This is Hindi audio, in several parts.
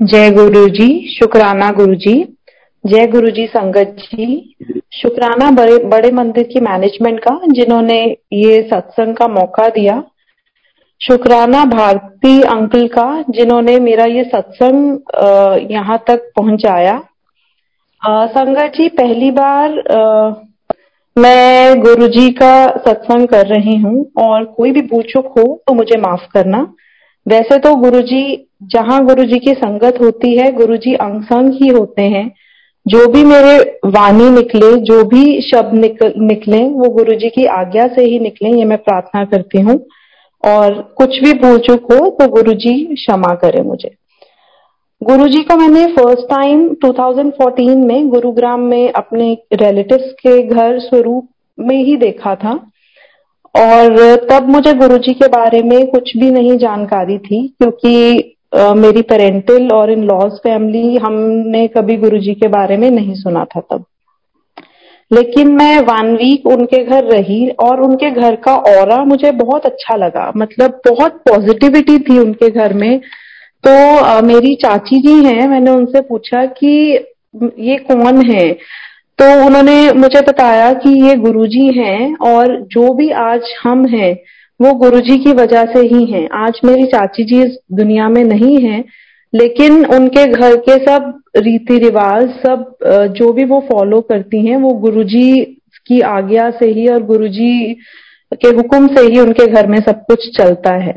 जय गुरु जी शुक्राना गुरु जी जय गुरु जी संगत जी। शुक्राना बड़े बड़े मंदिर की मैनेजमेंट का जिन्होंने ये सत्संग का मौका दिया। शुक्राना भारती अंकल का जिन्होंने मेरा ये सत्संग यहाँ तक पहुँचाया। संगत जी पहली बार आ, मैं गुरु जी का सत्संग कर रही हूँ और कोई भी चुक हो तो मुझे माफ़ करना। वैसे तो गुरु जी जहाँ गुरु जी की संगत होती है गुरु जी अंग संग ही होते हैं। जो भी मेरे वाणी निकले जो भी शब्द निकल, निकले वो गुरु जी की आज्ञा से ही निकले ये मैं प्रार्थना करती हूँ। और कुछ भी भूल चुक हो तो गुरु जी क्षमा करे मुझे। गुरु जी को मैंने फ़र्स्ट टाइम 2014 में गुरुग्राम में अपने रिलेटिव्स के घर स्वरूप में ही देखा था। और तब मुझे गुरु जी के बारे में कुछ भी नहीं जानकारी थी क्योंकि आ, मेरी पेरेंटल और इन लॉज फैमिली हमने कभी गुरु जी के बारे में नहीं सुना था तब। लेकिन मैं वन वीक उनके घर रही और उनके घर का और मुझे बहुत अच्छा लगा। मतलब बहुत पॉजिटिविटी थी उनके घर में। तो आ, मेरी चाची जी हैं मैंने उनसे पूछा कि ये कौन है? तो उन्होंने मुझे बताया कि ये गुरुजी हैं और जो भी आज हम हैं, वो गुरुजी की वजह से ही हैं। आज मेरी चाची जी इस दुनिया में नहीं है, लेकिन उनके घर के सब रीति रिवाज सब जो भी वो फॉलो करती हैं, वो गुरुजी की आज्ञा से ही और गुरुजी के हुक्म से ही उनके घर में सब कुछ चलता है।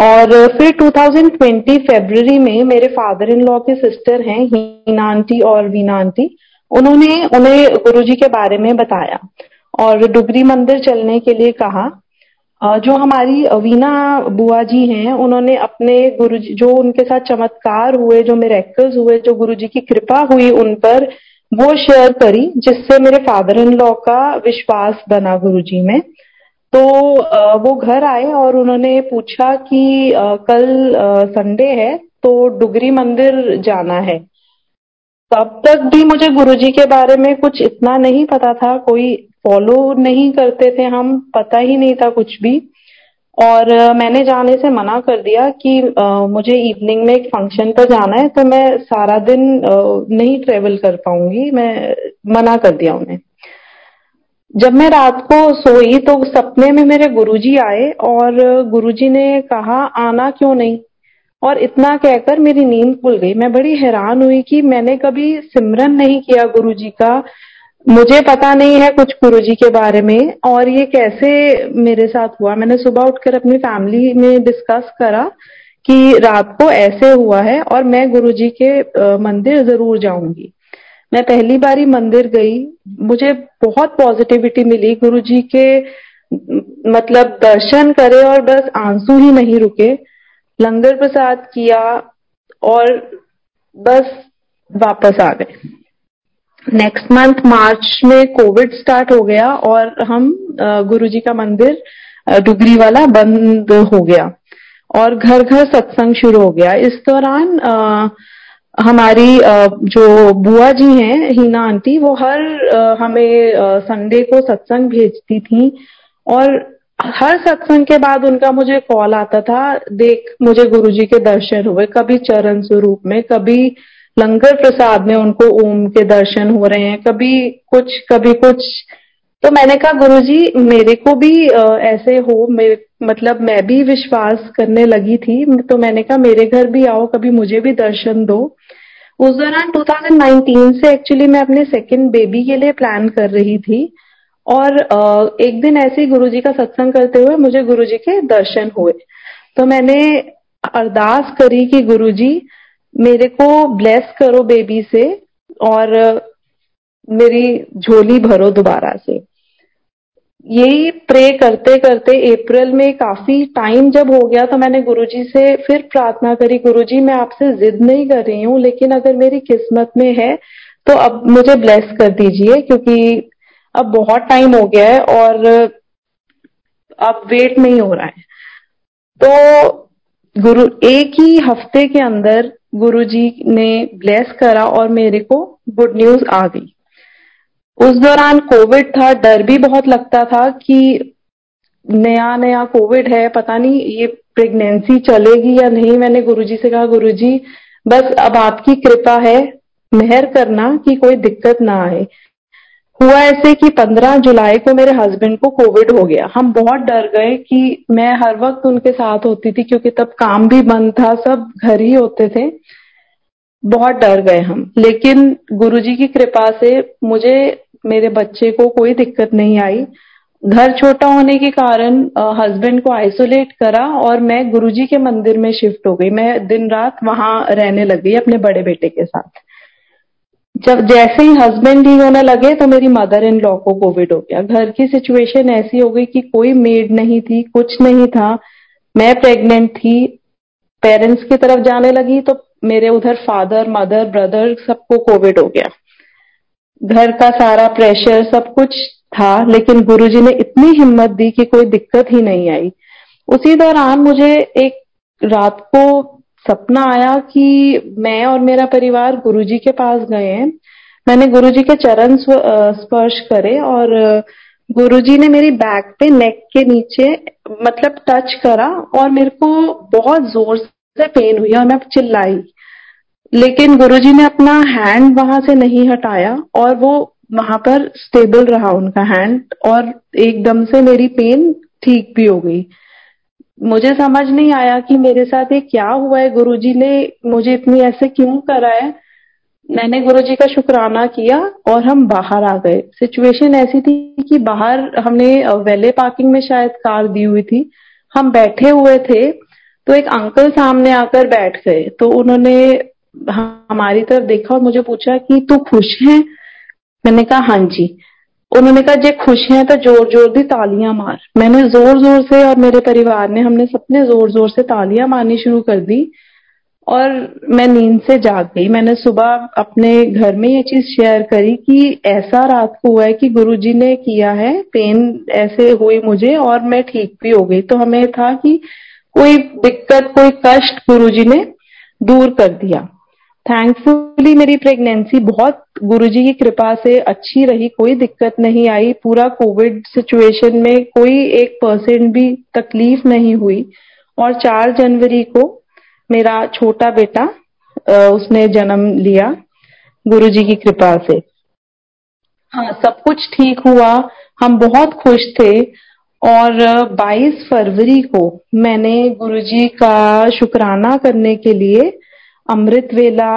और फिर 2020 फरवरी में मेरे फादर इन लॉ के सिस्टर हैं, हीना आंटी और वीना आंटी। उन्होंने उन्हें गुरु जी के बारे में बताया और डुगरी मंदिर चलने के लिए कहा। जो हमारी वीना बुआ जी हैं, उन्होंने अपने गुरु जी जो उनके साथ चमत्कार हुए, जो मेरेकल्स हुए, जो गुरु जी की कृपा हुई उन पर, वो शेयर करी, जिससे मेरे फादर इन लॉ का विश्वास बना गुरु जी में। तो वो घर आए और उन्होंने पूछा कि कल संडे है तो डुगरी मंदिर जाना है। तब तक भी मुझे गुरुजी के बारे में कुछ इतना नहीं पता था कोई फॉलो नहीं करते थे हम पता ही नहीं था कुछ भी। और मैंने जाने से मना कर दिया कि आ, मुझे इवनिंग में एक फ़ंक्शन पर जाना है तो मैं सारा दिन आ, नहीं ट्रेवल कर पाऊँगी मैं मना कर दिया उन्हें। जब मैं रात को सोई तो सपने में मेरे गुरुजी आए और गुरुजी ने कहा आना क्यों नहीं? और इतना कहकर मेरी नींद खुल गई। मैं बड़ी हैरान हुई कि मैंने कभी सिमरन नहीं किया गुरु जी का। मुझे पता नहीं है कुछ गुरु जी के बारे में और ये कैसे मेरे साथ हुआ। मैंने सुबह उठकर अपनी फैमिली में डिस्कस करा कि रात को ऐसे हुआ है और मैं गुरु जी के मंदिर ज़रूर जाऊँगी। मैं पहली बारी मंदिर गई। मुझे बहुत पॉजिटिविटी मिली। गुरु जी के मतलब दर्शन करे और बस आँसू ही नहीं रुके। लंगर प्रसाद किया और बस वापस आ गए। नेक्स्ट मंथ मार्च में कोविड स्टार्ट हो गया और हम गुरु जी का मंदिर डुगरी वाला बंद हो गया और घर घर सत्संग शुरू हो गया। इस दौरान हमारी जो बुआ जी हैं, हीना आंटी, वो हर हमें संडे को सत्संग भेजती थी और हर सत्संग के बाद उनका मुझे कॉल आता था। देख, मुझे गुरुजी के दर्शन हुए। कभी चरण स्वरूप में, कभी लंगर प्रसाद में उनको ओम के दर्शन हो रहे हैं। कभी कुछ कभी कुछ। तो मैंने कहा, गुरुजी, मेरे को भी ऐसे हो। मेरे मतलब मैं भी विश्वास करने लगी थी। तो मैंने कहा, मेरे घर भी आओ, कभी मुझे भी दर्शन दो। उस दौरान 2019 से एक्चुअली मैं अपने सेकंड बेबी के लिए प्लान कर रही थी। और एक दिन ऐसे ही गुरुजी का सत्संग करते हुए मुझे गुरुजी के दर्शन हुए। तो मैंने अरदास करी कि गुरुजी, मेरे को ब्लेस करो बेबी से और मेरी झोली भरो दोबारा से। यही प्रे करते करते अप्रैल में काफ़ी टाइम जब हो गया तो मैंने गुरुजी से फिर प्रार्थना करी, गुरुजी, मैं आपसे जिद नहीं कर रही हूँ, लेकिन अगर मेरी किस्मत में है तो अब मुझे ब्लेस कर दीजिए, क्योंकि अब बहुत टाइम हो गया है और अब वेट नहीं हो रहा है। तो गुरु, एक ही हफ़्ते के अंदर गुरुजी ने ब्लेस करा और मेरे को गुड न्यूज़ आ गई। उस दौरान कोविड था, डर भी बहुत लगता था कि नया नया कोविड है, पता नहीं ये प्रेगनेंसी चलेगी या नहीं। मैंने गुरुजी से कहा गुरुजी बस अब आपकी कृपा है, मेहर करना कि कोई दिक्कत ना आए। हुआ ऐसे कि 15 जुलाई को मेरे हस्बैंड को कोविड हो गया। हम बहुत डर गए कि मैं हर वक्त उनके साथ होती थी क्योंकि तब काम भी बंद था, सब घर ही होते थे। बहुत डर गए हम। लेकिन गुरुजी की कृपा से मुझे, मेरे बच्चे को कोई दिक्कत नहीं आई। घर छोटा होने के कारण हस्बैंड को आइसोलेट करा और मैं गुरुजी के मंदिर में शिफ्ट हो गई। मैं दिन रात वहाँ रहने लग गई अपने बड़े बेटे के साथ। जब जैसे ही हस्बैंड ही होने लगे तो मेरी मदर इन लॉ को कोविड हो गया। घर की सिचुएशन ऐसी हो गई कि कोई मेड नहीं थी, कुछ नहीं था। मैं प्रेग्नेंट थी पेरेंट्स की तरफ़ जाने लगी तो मेरे उधर फादर मदर ब्रदर सबको कोविड हो गया। घर का सारा प्रेशर सब कुछ था, लेकिन गुरुजी ने इतनी हिम्मत दी कि कोई दिक्कत ही नहीं आई। उसी दौरान मुझे एक रात को सपना आया कि मैं और मेरा परिवार गुरुजी के पास गए हैं। मैंने गुरुजी के चरण स्पर्श करे और गुरुजी ने मेरी बैक पे नेक के नीचे मतलब टच करा और मेरे को बहुत ज़ोर से पेन हुई और मैं चिल्लाई। लेकिन गुरुजी ने अपना हैंड वहाँ से नहीं हटाया और वो वहाँ पर स्टेबल रहा उनका हैंड और एकदम से मेरी पेन ठीक भी हो गई। मुझे समझ नहीं आया कि मेरे साथ ये क्या हुआ है। गुरुजी ने मुझे इतनी ऐसे क्यों करा है? मैंने गुरुजी का शुक्राना किया और हम बाहर आ गए। सिचुएशन ऐसी थी कि बाहर हमने वेले पार्किंग में शायद कार दी हुई थी। हम बैठे हुए थे तो एक अंकल सामने आकर बैठ गए। तो उन्होंने हमारी तरफ़ देखा और मुझे पूछा कि तू खुश है? मैंने कहा हाँ जी। उन्होंने कहा, जे खुश हैं तो ज़ोर ज़ोर दी तालियाँ मार। मैंने ज़ोर ज़ोर से और मेरे परिवार ने, हमने सबने ज़ोर ज़ोर से तालियाँ मारनी शुरू कर दी और मैं नींद से जाग गई। मैंने सुबह अपने घर में ये चीज़ शेयर करी कि ऐसा रात को हुआ है कि गुरुजी ने किया है, पेन ऐसे हुई मुझे और मैं ठीक भी हो गई। तो हमें था कि कोई दिक्कत, कोई कष्ट गुरुजी ने दूर कर दिया। थैंकफुली मेरी प्रेगनेंसी बहुत गुरुजी की कृपा से अच्छी रही, कोई दिक्कत नहीं आई। पूरा कोविड सिचुएशन में कोई एक परसेंट भी तकलीफ़ नहीं हुई। और 4 जनवरी को मेरा छोटा बेटा उसने जन्म लिया गुरुजी की कृपा से। हाँ सब कुछ ठीक हुआ। हम बहुत खुश थे। और 22 फरवरी को मैंने गुरुजी का शुक्राना करने के लिए अमृत वेला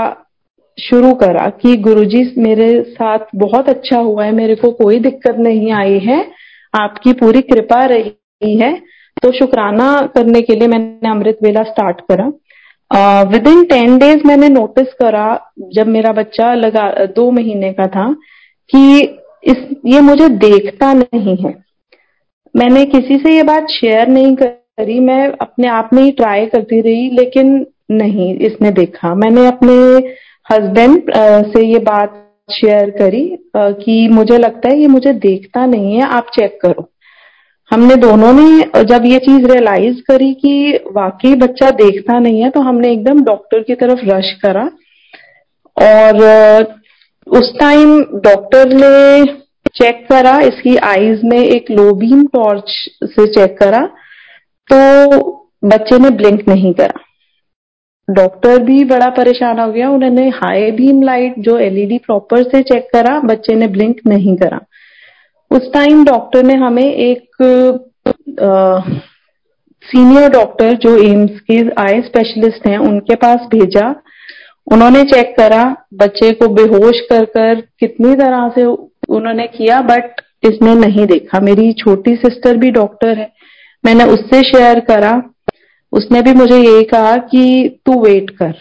शुरू करा कि गुरुजी मेरे साथ बहुत अच्छा हुआ है, मेरे को कोई दिक्कत नहीं आई है, आपकी पूरी कृपा रही है। तो शुक्राना करने के लिए मैंने अमृत वेला स्टार्ट करा। विद इन टेन डेज़ मैंने नोटिस करा, जब मेरा बच्चा लगा, दो महीने का था, कि इस, ये मुझे देखता नहीं है। मैंने किसी से ये बात शेयर नहीं करी, मैं अपने आप में ही ट्राई करती रही, लेकिन नहीं, इसने देखा। मैंने अपने हस्बैंड से ये बात शेयर करी कि मुझे लगता है ये मुझे देखता नहीं है, आप चेक करो। हमने दोनों ने जब ये चीज़ रियलाइज़ करी कि वाकई बच्चा देखता नहीं है तो हमने एकदम डॉक्टर की तरफ़ रश करा। और उस टाइम डॉक्टर ने चेक करा, इसकी आईज में एक लो बीम टॉर्च से चेक करा तो बच्चे ने ब्लिंक नहीं करा। डॉक्टर भी बड़ा परेशान हो गया। उन्होंने हाई बीम लाइट जो एलईडी प्रॉपर से चेक करा, बच्चे ने ब्लिंक नहीं करा। उस टाइम डॉक्टर ने हमें एक सीनियर डॉक्टर जो एम्स के आई स्पेशलिस्ट हैं, उनके पास भेजा। उन्होंने चेक करा, बच्चे को बेहोश कर कर कितनी तरह से उन्होंने किया, बट इसने नहीं देखा। मेरी छोटी सिस्टर भी डॉक्टर है। मैंने उससे शेयर करा। उसने भी मुझे यही कहा कि तू वेट कर।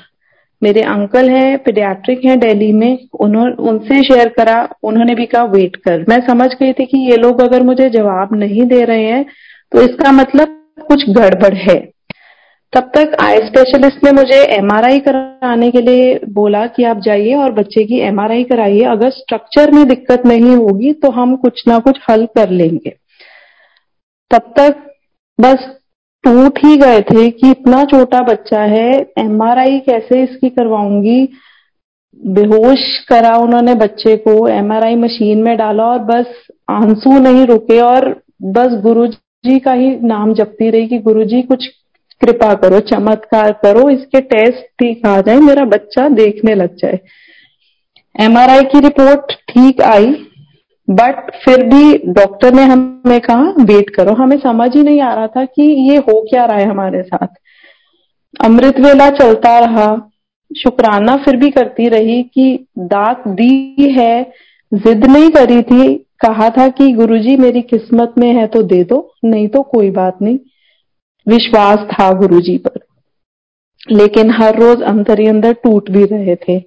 मेरे अंकल हैं पीडियाट्रिक हैं दिल्ली में उनसे शेयर करा। उन्होंने भी कहा वेट कर। मैं समझ गई थी कि ये लोग अगर मुझे जवाब नहीं दे रहे हैं तो इसका मतलब कुछ गड़बड़ है। तब तक आई स्पेशलिस्ट ने मुझे एमआरआई कराने के लिए बोला कि आप जाइए और बच्चे की एमआरआई कराइए। अगर स्ट्रक्चर में दिक्कत नहीं होगी तो हम कुछ ना कुछ हल कर लेंगे। तब तक बस टूट ही गए थे कि इतना छोटा बच्चा है एमआरआई कैसे इसकी करवाऊँगी? बेहोश करा उन्होंने बच्चे को एमआरआई मशीन में डाला और बस आँसू नहीं रुके और बस गुरुजी का ही नाम जपती रही कि गुरुजी कुछ कृपा करो, चमत्कार करो, इसके टेस्ट ठीक आ जाए, मेरा बच्चा देखने लग जाए। एमआरआई की रिपोर्ट ठीक आई। बट फिर भी डॉक्टर ने हमें कहा वेट करो। हमें समझ ही नहीं आ रहा था कि ये हो क्या रहा है हमारे साथ। अमृत वेला चलता रहा। शुक्राना फिर भी करती रही कि दात दी है, जिद नहीं करी थी। कहा था कि गुरुजी, मेरी किस्मत में है तो दे दो, नहीं तो कोई बात नहीं। विश्वास था गुरुजी पर। लेकिन हर रोज अंदर ही अंदर टूट भी रहे थे।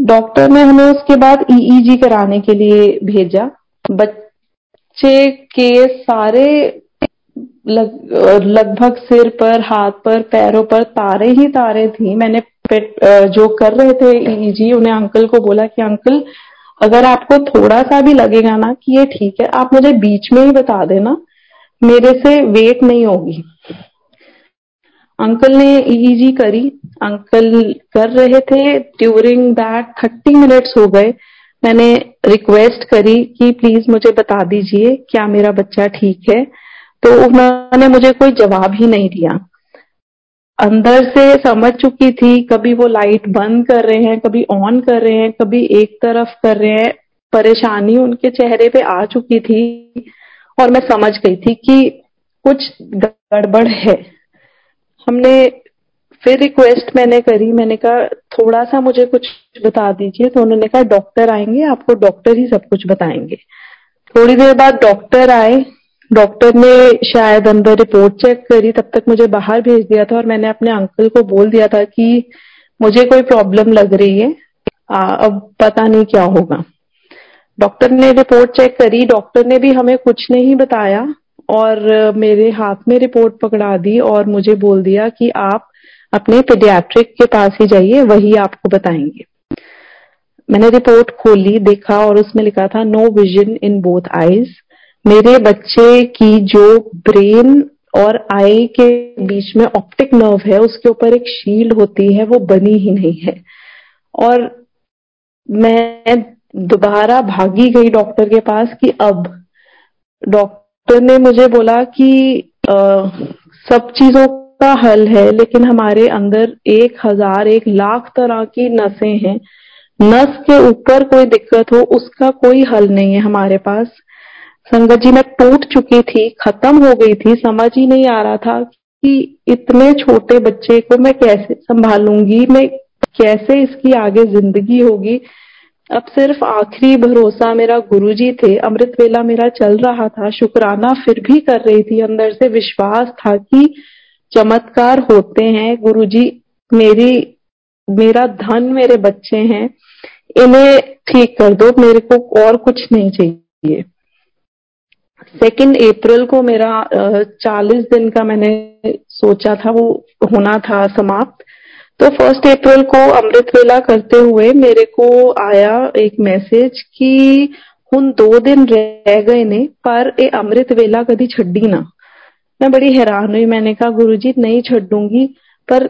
डॉक्टर ने हमें उसके बाद ईईजी e कराने के लिए भेजा। बच्चे के सारे लग, लगभग सिर पर हाथ पर पैरों पर तारे ही तारे थी। मैंने जो कर रहे थे ईईजी e उन्हें अंकल को बोला कि अंकल अगर आपको थोड़ा सा भी लगेगा ना कि ये ठीक है आप मुझे बीच में ही बता देना मेरे से वेट नहीं होगी। अंकल ने ईईजी e करी। अंकल कर रहे थे। ड्यूरिंग दैट थर्टी मिनट्स हो गए। मैंने रिक्वेस्ट करी कि प्लीज़ मुझे बता दीजिए क्या मेरा बच्चा ठीक है। तो उन्होंने मुझे कोई जवाब ही नहीं दिया। अंदर से समझ चुकी थी, कभी वो लाइट बंद कर रहे हैं, कभी ऑन कर रहे हैं, कभी एक तरफ़ कर रहे हैं। परेशानी उनके चेहरे पे आ चुकी थी और मैं समझ गई थी कि कुछ गड़बड़ है। हमने फिर रिक्वेस्ट मैंने करी मैंने कहा थोड़ा सा मुझे कुछ बता दीजिए। तो उन्होंने कहा डॉक्टर आएँगे आपको डॉक्टर ही सब कुछ बताएँगे। थोड़ी देर बाद डॉक्टर आए डॉक्टर ने शायद अंदर रिपोर्ट चेक करी तब तक मुझे बाहर भेज दिया था और मैंने अपने अंकल को बोल दिया था कि मुझे कोई प्रॉब्लम लग रही है आ, अब पता नहीं क्या होगा। डॉक्टर ने रिपोर्ट चेक करी डॉक्टर ने भी हमें कुछ नहीं बताया। और मेरे हाथ में रिपोर्ट पकड़ा दी और मुझे बोल दिया कि आप अपने पीडियाट्रिक के पास ही जाइए, वही आपको बताएँगे। मैंने रिपोर्ट खोली, देखा और उसमें लिखा था no vision in both eyes मेरे बच्चे की जो ब्रेन और आई के बीच में ऑप्टिक नर्व है, उसके ऊपर एक शील्ड होती है, वो बनी ही नहीं है। और मैं दोबारा भागी गई डॉक्टर के पास कि अब डॉक्टर डॉक्टर ने मुझे बोला कि आ, सब चीज़ों का हल है लेकिन हमारे अंदर एक हज़ार एक लाख तरह की नसें हैं। नस के ऊपर कोई दिक्कत हो उसका कोई हल नहीं है हमारे पास। संगत जी मैं टूट चुकी थी खत्म हो गई थी समझ ही नहीं आ रहा था कि इतने छोटे बच्चे को मैं कैसे संभालूँगी मैं कैसे इसकी आगे ज़िंदगी होगी। अब सिर्फ़ आखिरी भरोसा मेरा गुरुजी थे, अमृत वेला मेरा चल रहा था, शुक्राना फिर भी कर रही थी, अंदर से विश्वास था कि चमत्कार होते हैं, गुरुजी मेरी, मेरा धन मेरे बच्चे हैं, इन्हें ठीक कर दो, मेरे को और कुछ नहीं चाहिए। सेकेंड अप्रैल को मेरा चालीस दिन का मैंने सोचा था, वो होना था समाप्त। तो फ़र्स्ट अप्रैल को अमृत वेला करते हुए मेरे को आया एक मैसेज कि हूँ दो दिन रह गए ने, पर ए अमृत वेला कभी छड़ी ना। मैं बड़ी हैरान हुई, मैंने कहा गुरु जी नहीं छूँगी पर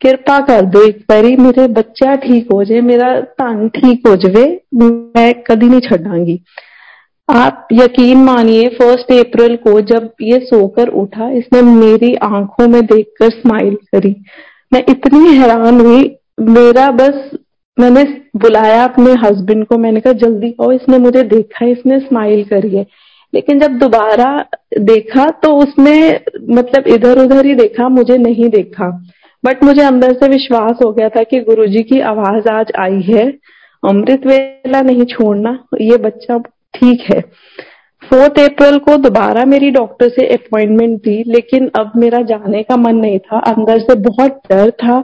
कृपा कर दो एक बारी, मेरे बच्चा ठीक हो जाए, मेरा धन ठीक हो जाए मैं कभी नहीं छांगी आप यकीन मानिए फ़र्स्ट अप्रैल को जब ये सोकर उठा, इसने मेरी आँखों में देखकर स्माइल करी। मैं इतनी हैरान हुई। मेरा बस, मैंने बुलाया अपने हस्बैंड को। मैंने कहा, जल्दी आओ, इसने मुझे देखा, इसने स्माइल करी है। लेकिन जब दोबारा देखा तो उसने मतलब इधर उधर ही देखा, मुझे नहीं देखा। बट मुझे अंदर से विश्वास हो गया था कि गुरुजी की आवाज़ आज आई है। अमृत वेला नहीं छोड़ना, ये बच्चा ठीक है। फोर्थ अप्रैल को दोबारा मेरी डॉक्टर से अपॉइंटमेंट थी, लेकिन अब मेरा जाने का मन नहीं था। अंदर से बहुत डर था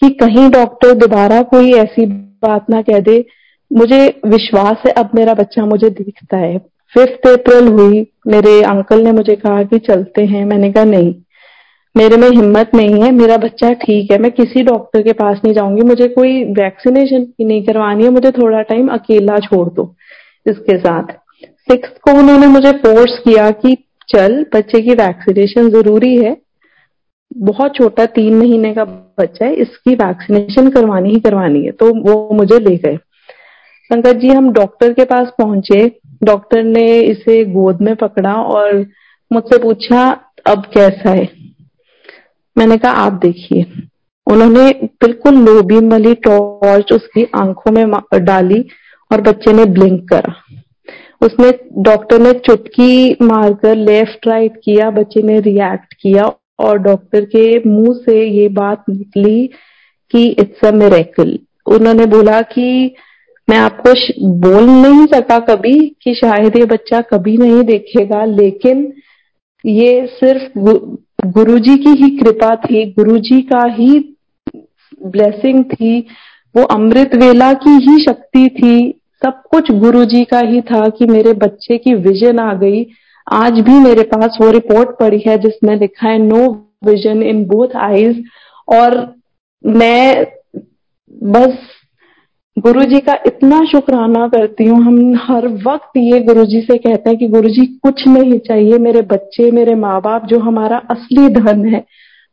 कि कहीं डॉक्टर दोबारा कोई ऐसी बात ना कह दे। मुझे विश्वास है, अब मेरा बच्चा मुझे दिखता है। फिफ्थ अप्रैल हुई, मेरे अंकल ने मुझे कहा कि चलते हैं। मैंने कहा, नहीं, मेरे में हिम्मत नहीं है, मेरा बच्चा ठीक है, मैं किसी डॉक्टर के पास नहीं जाऊँगी, मुझे कोई वैक्सीनेशन नहीं करवानी है, मुझे थोड़ा टाइम अकेला छोड़ दो इसके साथ। सिक्स को उन्होंने मुझे फोर्स किया कि चल, बच्चे की वैक्सीनेशन ज़रूरी है। बहुत छोटा तीन महीने का बच्चा है, इसकी वैक्सीनेशन करवानी ही करवानी है तो वो मुझे ले गए। संकट जी, हम डॉक्टर के पास पहुँचे। डॉक्टर ने इसे गोद में पकड़ा और मुझसे पूछा, अब कैसा है? मैंने कहा, आप देखिए। उन्होंने बिल्कुल लोबीम वाली टॉर्च उसकी आँखों में डाली और बच्चे ने ब्लिंक करा। उसने डॉक्टर ने चुटकी मारकर लेफ़्ट राइट किया, बच्चे ने रिएक्ट किया और डॉक्टर के मुँह से ये बात निकली कि इट्स अ मेरेकल उन्होंने बोला कि मैं आपको बोल नहीं सका कभी कि शायद ये बच्चा कभी नहीं देखेगा, लेकिन ये सिर्फ़ गुरुजी की ही कृपा थी, गुरुजी का ही ब्लेसिंग थी, वो अमृत वेला की ही शक्ति थी सब कुछ गुरुजी का ही था कि मेरे बच्चे की विजन आ गई। आज भी मेरे पास वो रिपोर्ट पड़ी है जिसमें लिखा है no vision in both eyes और मैं बस गुरु जी का इतना शुक्राना करती हूँ। हम हर वक्त ये गुरु जी से कहते हैं कि गुरु जी कुछ नहीं चाहिए मेरे बच्चे, मेरे माँ बाप जो हमारा असली धन है।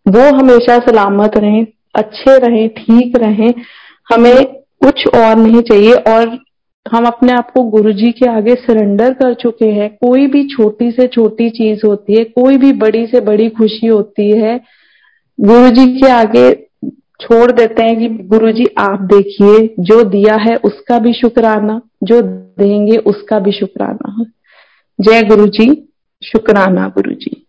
वो हमेशा सलामत रहें, अच्छे रहें, ठीक रहें। हमें कुछ और नहीं चाहिए और हम अपने आप को गुरु जी के आगे सरेंडर कर चुके हैं। कोई भी छोटी से छोटी चीज़ होती है, कोई भी बड़ी से बड़ी खुशी होती है गुरु जी के आगे छोड़ देते हैं कि गुरु जी आप देखिए, जो दिया है उसका भी शुक्राना, जो देंगे उसका भी शुक्राना। जय गुरु जी शुक्राना गुरु जी